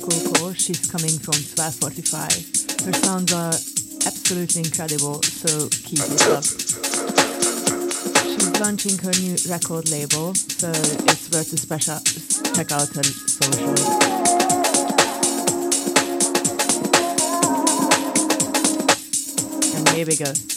Coco Cole. She's coming from 1245. Her sounds are absolutely incredible, so keep it up. She's launching her new record label, so it's worth a special check out her socials. Here we go.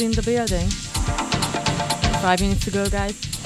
In the building. Five minutes to go, guys.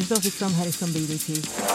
From Harrison BDP. wanna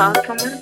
Should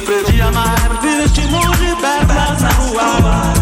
sofrer de amar, mundo de pernas pro ar.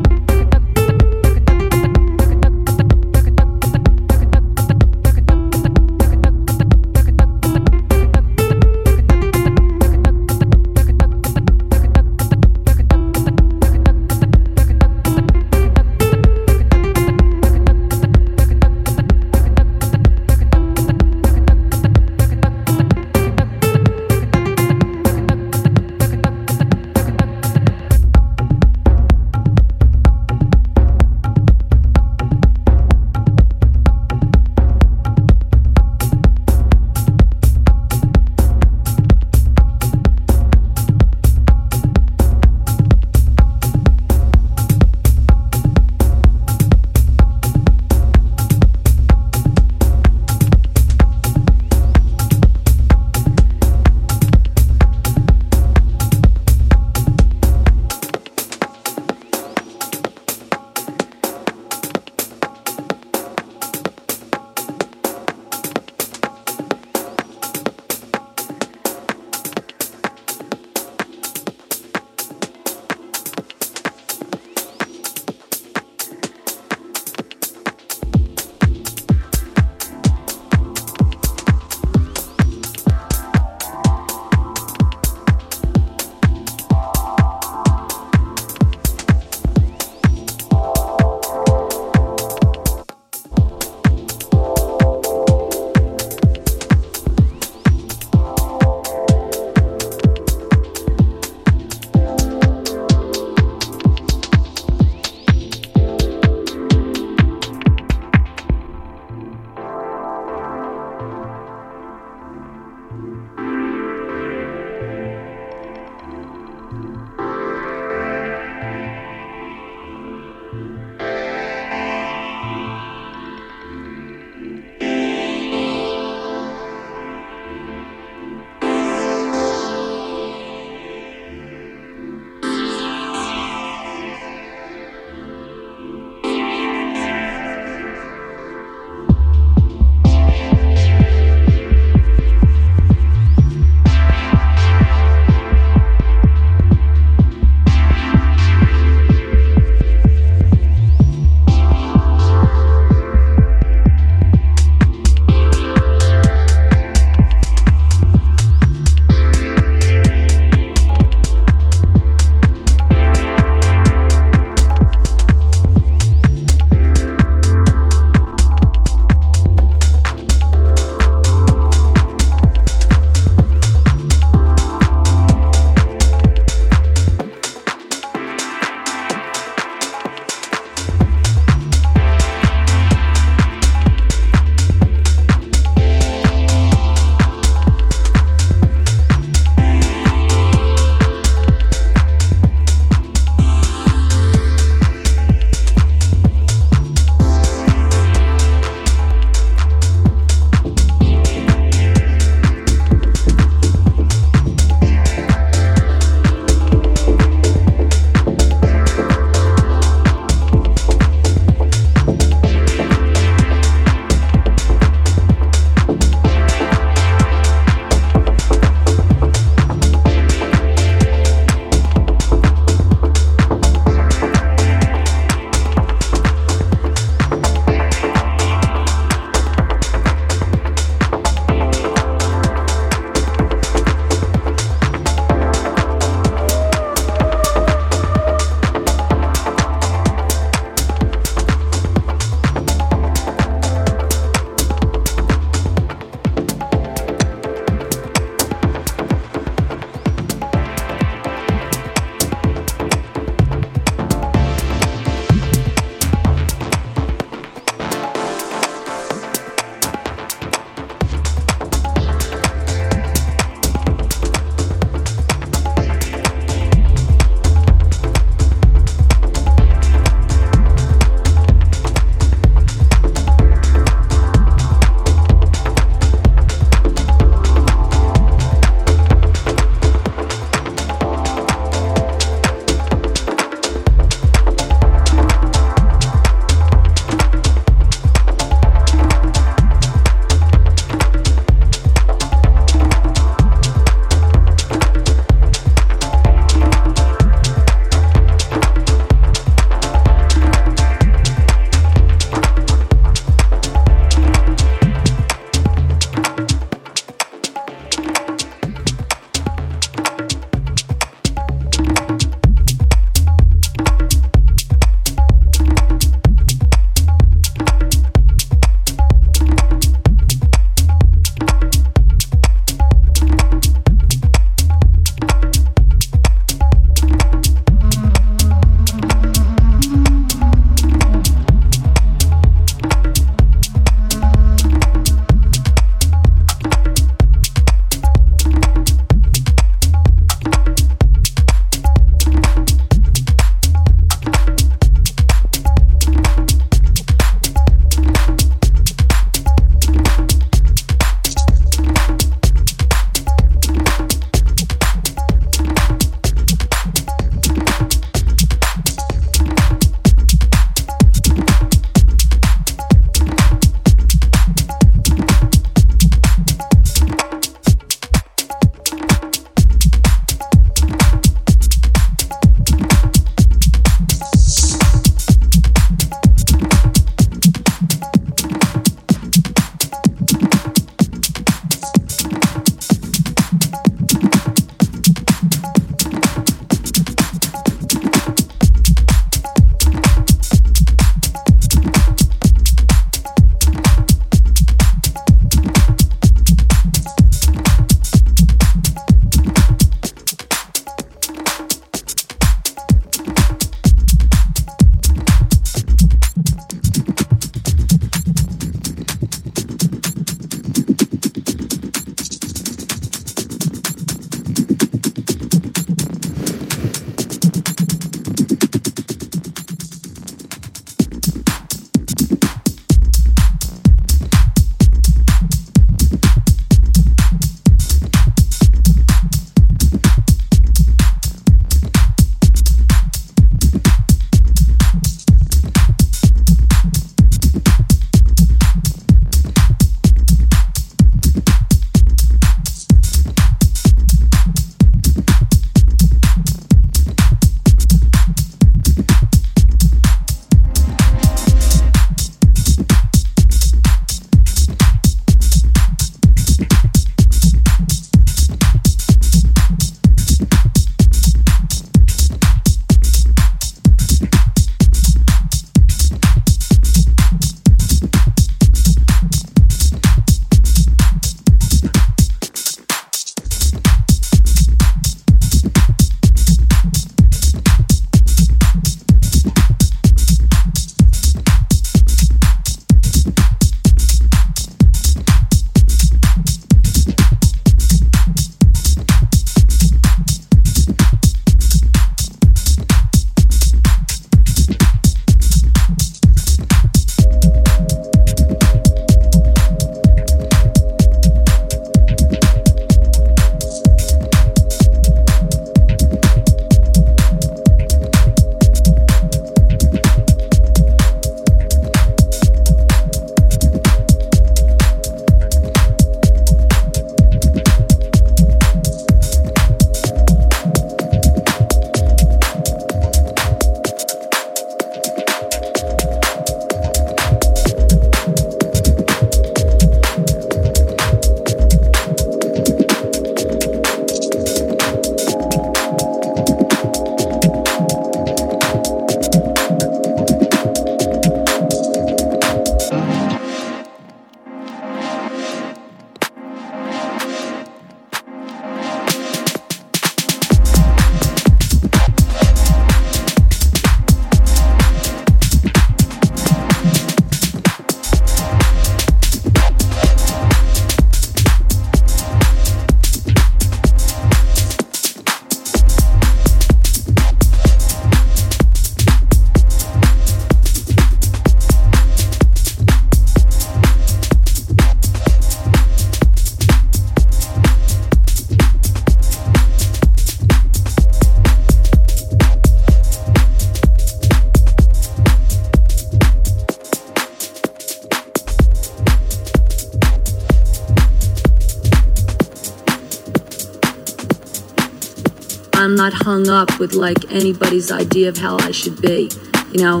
Hung up with like anybody's idea of how I should be. You know,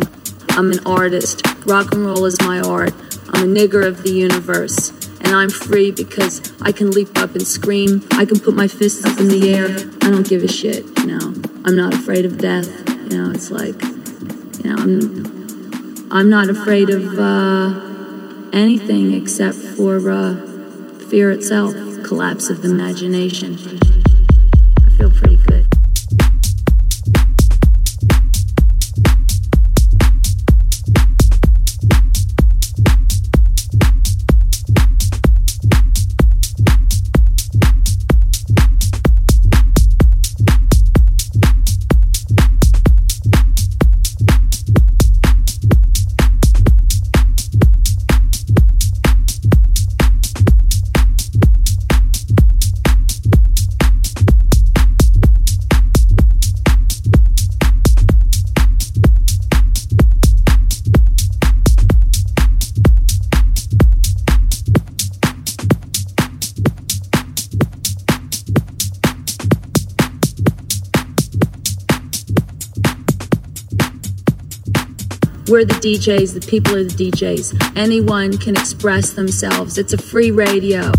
I'm an artist. Rock and roll is my art. I'm a nigger of the universe. And I'm free because I can leap up and scream. I can put my fists up in the air. I don't give a shit, you know. I'm not afraid of death. You know, it's like, you know, I'm, I'm not afraid of uh, anything except for uh, fear itself, collapse of the imagination. DJs, the people are the DJs. Anyone can express themselves. It's a free radio.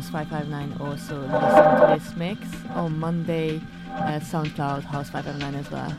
Instagram House559. Also listen to this mix on Monday at SoundCloud House559 as well.